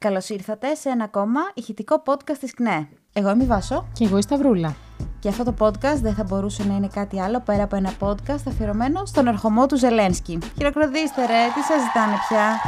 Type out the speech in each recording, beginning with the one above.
Καλώς ήρθατε σε ένα ακόμα ηχητικό podcast της ΚΝΕ. Εγώ είμαι η Βάσο. Και εγώ η Σταυρούλα. Και αυτό το podcast δεν θα μπορούσε να είναι κάτι άλλο πέρα από ένα podcast αφιερωμένο στον ερχομό του Ζελένσκι. Χειροκροτήστε ρε, τι σας ζητάνε πια;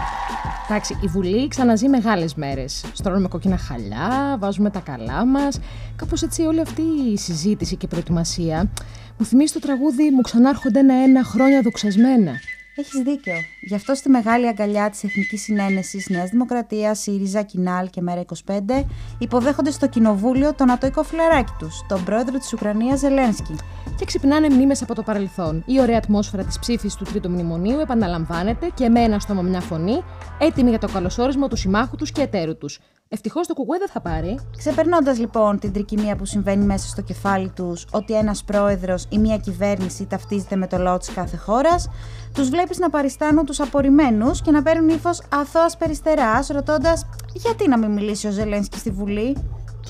Εντάξει, η Βουλή ξαναζεί μεγάλες μέρες. Στρώνουμε κόκκινα χαλιά, βάζουμε τα καλά μας. Κάπως έτσι όλη αυτή η συζήτηση και προετοιμασία μου θυμίζει το τραγούδι Μου ξανάρχονται ένα-ένα χρόνια δοξασμένα. Έχεις δίκιο. Γι' αυτό στη μεγάλη αγκαλιά της Εθνικής Συνένεσης Νέας Δημοκρατίας, ΣΥΡΙΖΑ, ΚΙΝΑΛ και ΜΕΡΑ25 υποδέχονται στο κοινοβούλιο το νατοϊκό φλεράκι τους, τον πρόεδρο της Ουκρανίας Ζελένσκι. Και ξυπνάνε μνήμες από το παρελθόν. Η ωραία ατμόσφαιρα της ψήφης του Τρίτου Μνημονίου επαναλαμβάνεται και με ένα στόμα μια φωνή, έτοιμη για το καλωσόρισμα του συμμάχου τους και εταίρου τους. Ευτυχώς το κουκουέ δεν θα πάρει. Ξεπερνώντας λοιπόν την τρικυμία που συμβαίνει μέσα στο κεφάλι τους ότι ένας πρόεδρος ή μια κυβέρνηση ταυτίζεται με το λαό τη κάθε χώρας, τους βλέπεις να παριστάνουν τους απορριμμένους και να παίρνουν ύφος αθώας περιστεράς, ρωτώντας γιατί να μην μιλήσει ο Ζελένσκι στη Βουλή;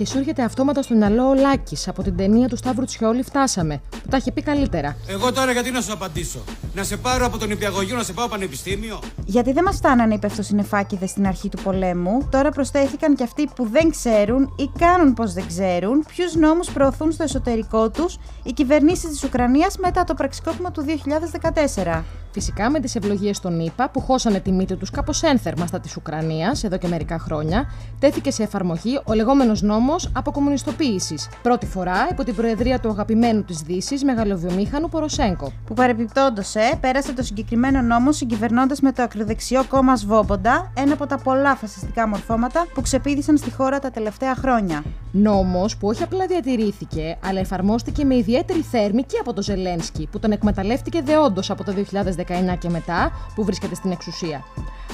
Και σου έρχεται αυτόματα στο μυαλό ο Λάκης από την ταινία του Σταύρου Τσιόλη Φτάσαμε, που τα είχε πει καλύτερα. Εγώ τώρα γιατί να σου απαντήσω; Να σε πάρω από τον υπηαγωγείο να σε πάω πανεπιστήμιο; Γιατί δεν μας φτάνανε οι πεφτοσυνεφάκιδε στην αρχή του πολέμου, τώρα προσθέθηκαν και αυτοί που δεν ξέρουν ή κάνουν πως δεν ξέρουν ποιους νόμους προωθούν στο εσωτερικό τους οι κυβερνήσεις της Ουκρανίας μετά το πραξικόπημα του 2014. Φυσικά με τις ευλογίες των ΗΠΑ που χώσανε τη μύτη τους κάπως ένθερμα στα της Ουκρανίας εδώ και μερικά χρόνια, τέθηκε σε εφαρμογή ο λεγόμενος νόμος αποκομμουνιστοποίηση. Πρώτη φορά υπό την προεδρία του αγαπημένου της Δύσης μεγαλοβιομήχανου Ποροσέγκο. Που παρεπιπτόντω, ε, πέρασε το συγκεκριμένο νόμο συγκυβερνώντας με το ακροδεξιό κόμμα Σβόμποντα, ένα από τα πολλά φασιστικά μορφώματα που ξεπίδησαν στη χώρα τα τελευταία χρόνια. Νόμος που όχι απλά διατηρήθηκε, αλλά εφαρμόστηκε με ιδιαίτερη θέρμη και από το Ζελένσκι, που τον εκμεταλλεύτηκε δεόντως από το 2019 και μετά, που βρίσκεται στην εξουσία.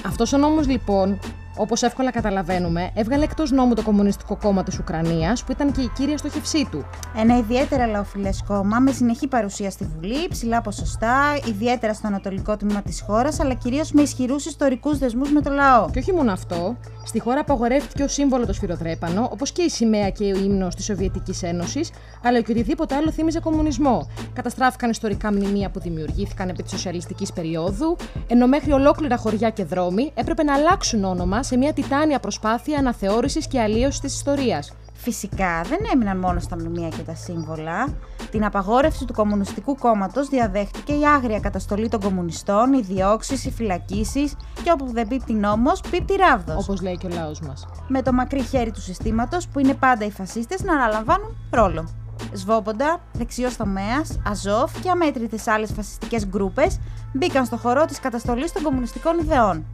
Αυτός ο νόμος λοιπόν Όπως εύκολα καταλαβαίνουμε, έβγαλε εκτός νόμου το Κομμουνιστικό Κόμμα της Ουκρανίας, που ήταν και η κύρια στοχευσή του. Ένα ιδιαίτερα λαοφιλές κόμμα με συνεχή παρουσία στη Βουλή, ψηλά ποσοστά, ιδιαίτερα στο ανατολικό τμήμα της χώρας, αλλά κυρίως με ισχυρούς ιστορικούς δεσμούς με το λαό. Και όχι μόνο αυτό, στη χώρα απαγορεύτηκε ως σύμβολο το σφυροδρέπανο, όπως και η σημαία και ο ύμνος της Σοβιετικής Ένωσης, αλλά και οτιδήποτε άλλο θύμιζε κομμουνισμό. Καταστράφηκαν ιστορικά μνημεία που δημιουργήθηκαν επί της σοσιαλιστικής περίοδου, ενώ μέχρι ολόκληρα χωριά και δρόμοι έπρεπε να αλλάξουν όνομα σε μια τιτάνια προσπάθεια αναθεώρησης και αλλοίωσης της ιστορίας. Φυσικά δεν έμειναν μόνο στα μνημεία και τα σύμβολα. Την απαγόρευση του Κομμουνιστικού Κόμματος διαδέχτηκε η άγρια καταστολή των κομμουνιστών, οι διώξεις, οι φυλακίσεις και όπου δεν πίπτει νόμος, πίπτει ράβδος. Όπως λέει και ο λαός μας. Με το μακρύ χέρι του συστήματος που είναι πάντα οι φασίστες να αναλαμβάνουν ρόλο. Σβόμποντα, δεξιός τομέας, Αζόφ και αμέτρητες άλλες φασιστικές γκρούπες μπήκαν στο χορό της καταστολής των κομμουνιστικών ιδεών.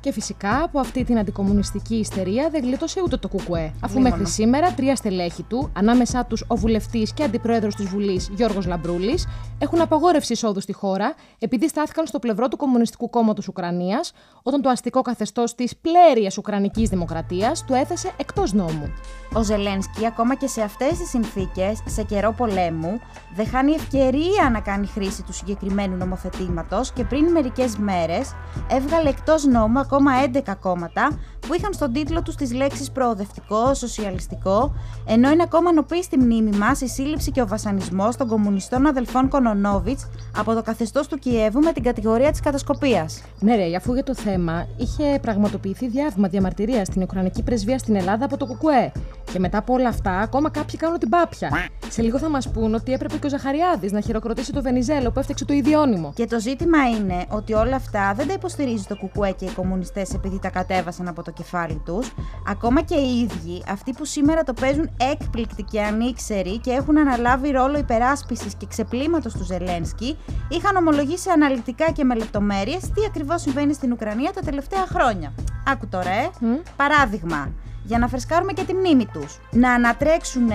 Και φυσικά από αυτή την αντικομουνιστική ιστερία δεν γλίτωσε ούτε το Κουκουέ, αφού Λίμωνο. μέχρι σήμερα τρία στελέχη του, ανάμεσά τους ο βουλευτής και αντιπρόεδρος της Βουλής Γιώργος Λαμπρούλης, έχουν απαγόρευση εισόδου στη χώρα επειδή στάθηκαν στο πλευρό του Κομμουνιστικού Κόμματος Ουκρανίας όταν το αστικό καθεστώς της πλέρειας Ουκρανικής Δημοκρατίας του έθεσε εκτός νόμου. Ο Ζελένσκι, ακόμα και σε αυτές τις συνθήκες, σε καιρό πολέμου, δεν χάνει ευκαιρία να κάνει χρήση του συγκεκριμένου νομοθετήματος και πριν μερικές μέρες έβγαλε εκτός νόμου ακόμα 11 κόμματα που είχαν στον τίτλο τους τις λέξεις προοδευτικό, σοσιαλιστικό, ενώ είναι ακόμα νοπή στη μνήμη μας η σύλληψη και ο βασανισμός των κομμουνιστών αδελφών Κονονόβιτς από το καθεστώς του Κιέβου με την κατηγορία της κατασκοπίας. Ναι, ρε, αφού για το θέμα είχε πραγματοποιηθεί διάβημα διαμαρτυρίας στην Ουκρανική πρεσβεία στην Ελλάδα από το Κουκουέ. Και μετά από όλα αυτά, ακόμα κάποιοι κάνουν την πάπια. Σε λίγο θα μας πούν ότι έπρεπε και ο Ζαχαριάδης να χειροκροτήσει το Βενιζέλο που έφτιαξε το ιδιώνυμο. Και το ζήτημα είναι ότι όλα αυτά δεν τα υποστηρίζει το Κουκουέ και οι κομμουνιστές επειδή τα κατέβασαν από το κεφάλι τους. Ακόμα και οι ίδιοι, αυτοί που σήμερα το παίζουν έκπληκτοι και ανήξεροι και έχουν αναλάβει ρόλο υπεράσπισης και ξεπλήματος του Ζελένσκι, είχαν ομολογήσει αναλυτικά και με λεπτομέρειες τι ακριβώς συμβαίνει στην Ουκρανία τα τελευταία χρόνια. Άκου τώρα, ε. Παράδειγμα, για να φρεσκάρουμε και τη μνήμη τους. Να ανατρέξουν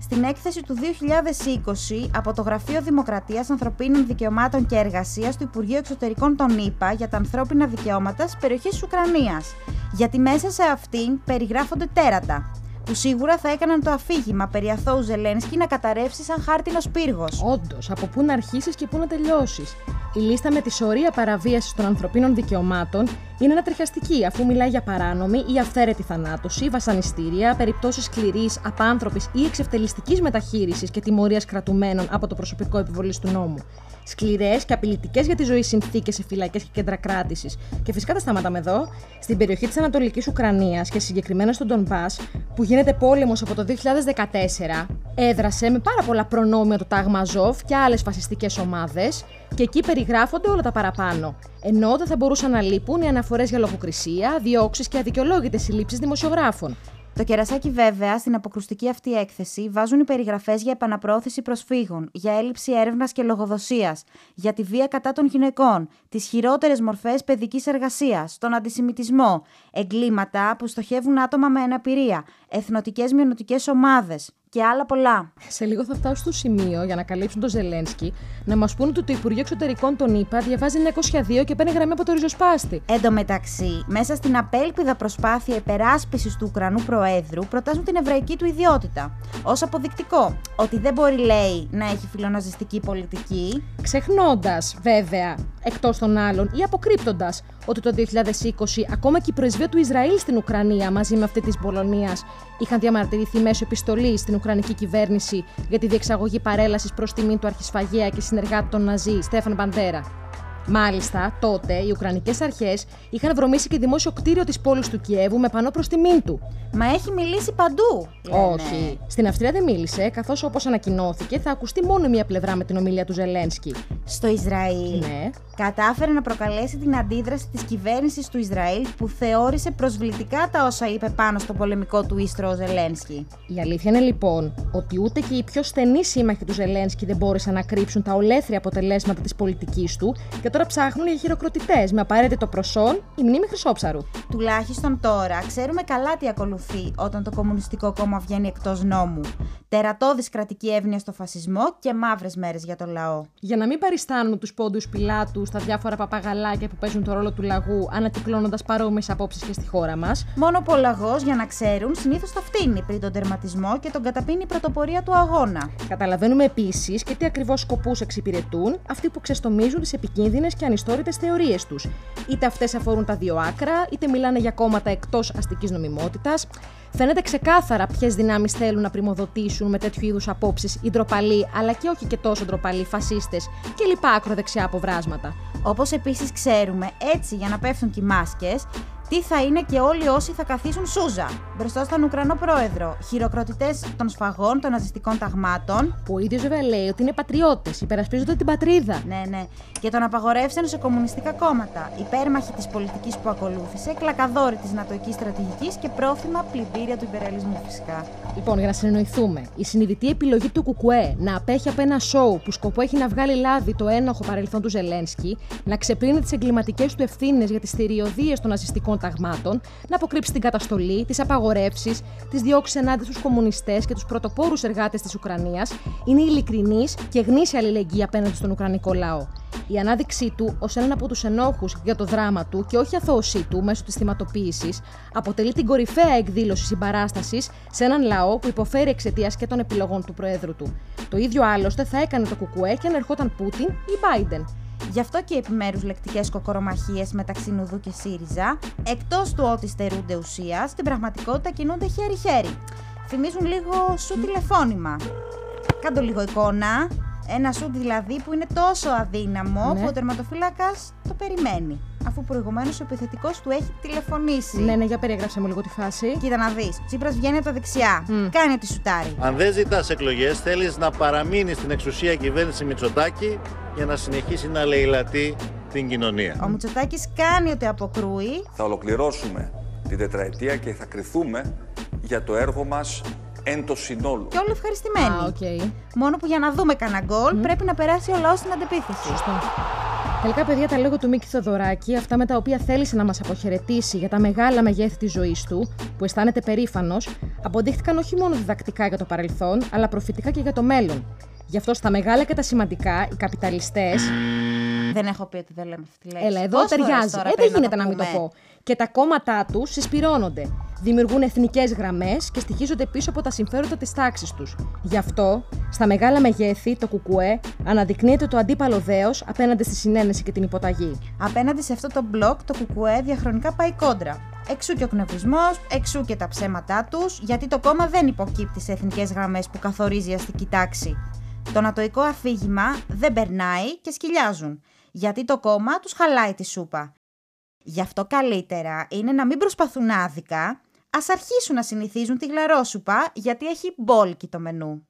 στην έκθεση του 2020 από το Γραφείο Δημοκρατίας Ανθρωπίνων Δικαιωμάτων και Εργασίας του Υπουργείου Εξωτερικών των ΗΠΑ για τα ανθρώπινα δικαιώματα στις περιοχές της Ουκρανίας. Γιατί μέσα σε αυτήν περιγράφονται τέρατα που σίγουρα θα έκαναν το αφήγημα περί αθώου Ζελένσκι να καταρρεύσει σαν χάρτινος πύργος. Όντως, από πού να αρχίσεις και πού να τελειώσεις; Η λίστα με τη σωρία παραβίασης των ανθρωπίνων δικαιωμάτων είναι ανατριχιαστική, αφού μιλάει για παράνομη ή αυθαίρετη θανάτωση, βασανιστήρια, περιπτώσεις σκληρής, απάνθρωπης ή εξευτελιστικής μεταχείρισης και τιμωρίας κρατουμένων από το προσωπικό επιβολής του νόμου. Σκληρές και απειλητικές για τη ζωή συνθήκες σε φυλακές και κέντρα κράτησης. Και φυσικά τα σταματάμε εδώ. Στην περιοχή της Ανατολικής Ουκρανίας και συγκεκριμένα στον Ντομπά, που γίνεται πόλεμος από το 2014, έδρασε με πάρα πολλά προνόμια το τάγμα Αζόφ και άλλες φασιστικές ομάδες, και εκεί περιγράφονται όλα τα παραπάνω. Ενώ δεν θα μπορούσαν να λείπουν οι αναφορές για λογοκρισία, διώξεις και αδικαιολόγητες συλλήψεις δημοσιογράφων. Το κερασάκι, βέβαια, στην αποκρουστική αυτή έκθεση βάζουν οι περιγραφές για επαναπρόθεση προσφύγων, για έλλειψη έρευνας και λογοδοσίας, για τη βία κατά των γυναικών, τις χειρότερες μορφές παιδικής εργασίας, τον αντισημιτισμό, εγκλήματα που στοχεύουν άτομα με αναπηρία, εθνοτικές μειονοτικές ομάδες, και άλλα πολλά. Σε λίγο θα φτάσουν στο σημείο για να καλύψουν τον Ζελένσκι να μας πούνε ότι το Υπουργείο Εξωτερικών των ΗΠΑ διαβάζει 902 και παίρνει γραμμή από το ριζοσπάστη. Εν τω μεταξύ, μέσα στην απέλπιδα προσπάθεια υπεράσπιση του Ουκρανού Προέδρου, προτάζουν την εβραϊκή του ιδιότητα. Ω αποδεικτικό ότι δεν μπορεί, λέει, να έχει φιλοναζιστική πολιτική. Ξεχνώντας, βέβαια, εκτός των άλλων ή αποκρύπτοντας ότι το 2020 ακόμα και η πρεσβεία του Ισραήλ στην Ουκρανία μαζί με αυτή της Πολωνία είχαν διαμαρτυρηθεί μέσω επιστολής στην Ουκρανική κυβέρνηση για τη διεξαγωγή παρέλασης προς τιμή του αρχισφαγέα και συνεργάτη των Ναζί Στέφαν Μπαντέρα. Μάλιστα, τότε οι Ουκρανικές αρχές είχαν βρωμίσει και δημόσιο κτίριο της πόλης του Κιέβου με πανό προς τιμήν του. Μα έχει μιλήσει παντού. Λένε. Όχι. Στην Αυστρία δεν μίλησε, καθώς όπως ανακοινώθηκε θα ακουστεί μόνο μία πλευρά με την ομιλία του Ζελένσκι. Στο Ισραήλ Ναι. κατάφερε να προκαλέσει την αντίδραση της κυβέρνησης του Ισραήλ που θεώρησε προσβλητικά τα όσα είπε πάνω στο πολεμικό του ίστρο ο Ζελένσκι. Η αλήθεια είναι λοιπόν ότι ούτε και οι πιο στενοί σύμμαχοι του Ζελένσκι δεν μπόρεσαν να κρύψουν τα ολέθρια αποτελέσματα της πολιτικής του και τώρα ψάχνουν για χειροκροτητές με απαραίτητο προσόν η μνήμη Χρυσόψαρου. Τουλάχιστον τώρα ξέρουμε καλά τι ακολουθεί όταν το Κομμουνιστικό Κόμμα βγαίνει εκτός νόμου. Τερατώδης κρατική εύνοια στο φασισμό και μαύρες μέρες για το λαό. Για να μην παριστάνουμε τους πόντου πιλάτους στα διάφορα παπαγαλάκια που παίζουν το ρόλο του λαγού, ανακυκλώνοντας παρόμοιες απόψεις και στη χώρα μας, Μόνο που ο λαγός, για να ξέρουν, συνήθως τα φτύνει πριν τον τερματισμό και τον καταπίνει η πρωτοπορία του αγώνα. Καταλαβαίνουμε επίσης και τι ακριβώς σκοπούς εξυπηρετούν αυτοί που ξεστομίζουν τις επικίνδυνες και ανιστόρητες θεωρίες τους. Είτε αυτές αφορούν τα δύο άκρα, είτε μιλάνε για κόμματα εκτός αστικής νομιμότητας. Φαίνεται ξεκάθαρα ποιες δυνάμεις θέλουν να πρημοδοτήσουν με τέτοιου είδους απόψεις οι ντροπαλοί, αλλά και όχι και τόσο ντροπαλοί φασίστες και λοιπά ακροδεξιά αποβράσματα. Όπως επίσης ξέρουμε, έτσι για να πέφτουν και οι μάσκες, τι θα είναι και όλοι όσοι θα καθίσουν σούζα μπροστά στον Ουκρανό πρόεδρο. Χειροκροτητές των σφαγών, των ναζιστικών ταγμάτων. Που ο ίδιος βέβαια λέει ότι είναι πατριώτες, υπερασπίζονται την πατρίδα. Ναι, ναι. Και των απαγορεύσεων σε κομμουνιστικά κόμματα. Υπέρμαχοι της πολιτικής που ακολούθησε, κλακαδόροι της νατοική στρατηγικής και πρόθυμα πλυντήρια του υπεραλισμού φυσικά. Λοιπόν, για να συνεννοηθούμε, η συνειδητή επιλογή του Κουκουέ να απέχει από ένα σοου που σκοπό έχει να βγάλει λάδι το ένοχο παρελθόν του Ζελένσκι, να ξεπλύνει τις εγκληματικές του ευθύνες για τις θηριωδίες των ναζιστικών ταγμάτων, να αποκρύψει την καταστολή, τις απαγορεύσεις, τις διώξεις ενάντια στους κομμουνιστές και τους πρωτοπόρους εργάτες της Ουκρανίας, είναι ειλικρινής και γνήσια αλληλεγγύη απέναντι στον Ουκρανικό λαό. Η ανάδειξή του ως έναν από τους ενόχους για το δράμα του και όχι αθώωσή του μέσω της θυματοποίησης αποτελεί την κορυφαία εκδήλωση συμπαράστασης σε έναν λαό που υποφέρει εξαιτίας και των επιλογών του Προέδρου του. Το ίδιο άλλωστε θα έκανε το Κουκουέ και αν ερχόταν Πούτιν ή Biden. Γι' αυτό και οι επιμέρους λεκτικές κοκορομαχίες μεταξύ Νουδού και ΣΥΡΙΖΑ, εκτός του ότι στερούνται ουσίας, στην πραγματικότητα κινούνται χέρι-χέρι. Θυμίζουν λίγο σου τηλεφώνημα. Κάντο λίγο εικόνα. Ένα σουτ δηλαδή που είναι τόσο αδύναμο Ναι. που ο τερματοφύλακας το περιμένει. Αφού προηγουμένως ο επιθετικός του έχει τηλεφωνήσει. Ναι, ναι, για περιέγραψε μου λίγο τη φάση. Κοίτα να δεις. Τσίπρας βγαίνει από τα δεξιά. Μμ. Κάνει ότι σουτάρει. Αν δεν ζητάς εκλογές, θέλεις να παραμείνεις στην εξουσία κυβέρνηση Μητσοτάκη για να συνεχίσει να λεηλατεί την κοινωνία. Ο Μητσοτάκης κάνει ότι αποκρούει. Θα ολοκληρώσουμε την τετραετία και θα κριθούμε για το έργο μας εν τω συνόλω. Και όλοι ευχαριστημένοι. Α, οκ. Μόνο που για να δούμε κανένα γκολ πρέπει να περάσει ο λαός στην αντεπίθεση. Σωστό. Τελικά, παιδιά, τα λόγια του Μίκη Θοδωράκη, αυτά με τα οποία θέλησε να μας αποχαιρετήσει για τα μεγάλα μεγέθη της ζωής του, που αισθάνεται περήφανος, αποδείχθηκαν όχι μόνο διδακτικά για το παρελθόν, αλλά προφητικά και για το μέλλον. Γι' αυτό στα μεγάλα και τα σημαντικά, οι καπιταλιστέ. Δεν έχω πει ότι δεν λέμε αυτή τη λέξη. Έλα, εδώ Πόσες φορές ταιριάζει. τώρα Ε, δεν πρέπει γίνεται να μην το πούμε; πω. και τα κόμματά τους συσπυρώνονται. Δημιουργούν εθνικές γραμμές και στοιχίζονται πίσω από τα συμφέροντα της τάξης τους. Γι' αυτό, στα μεγάλα μεγέθη, το κουκουέ αναδεικνύεται το αντίπαλο δέος απέναντι στη συνένεση και την υποταγή. Απέναντι σε αυτό το μπλοκ, το κουκουέ διαχρονικά πάει κόντρα. Εξού και ο κνευρισμός, εξού και τα ψέματά τους, γιατί το κόμμα δεν υποκύπτει σε εθνικές γραμμές που καθορίζει η αστική τάξη. Το νατοϊκό αφήγημα δεν περνάει και σκυλιάζουν, γιατί το κόμμα τους χαλάει τη σούπα. Γι' αυτό καλύτερα είναι να μην προσπαθούν άδικα, ας αρχίσουν να συνηθίζουν τη γλαρόσουπα γιατί έχει μπόλικη το μενού.